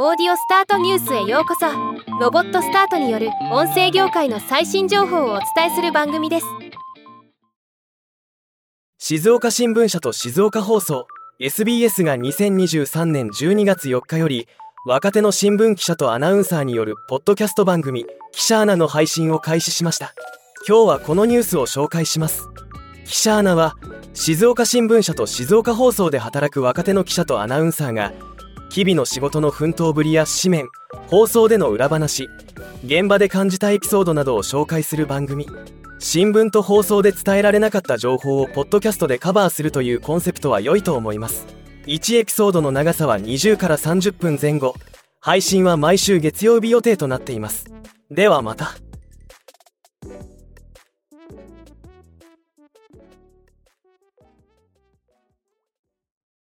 オーディオスタートニュースへようこそ。ロボットスタートによる音声業界の最新情報をお伝えする番組です。静岡新聞社と静岡放送。SBS が2023年12月4日より若手の新聞記者とアナウンサーによるポッドキャスト番組「記者アナ」の配信を開始しました。今日はこのニュースを紹介します。記者アナは静岡新聞社と静岡放送で働く若手の記者とアナウンサーが日々の仕事の奮闘ぶりや紙面放送での裏話現場で感じたエピソードなどを紹介する番組新聞と放送で伝えられなかった情報をポッドキャストでカバーするというコンセプトは良いと思います。1エピソードの長さは20から30分前後配信は毎週月曜日予定となっています。ではまた。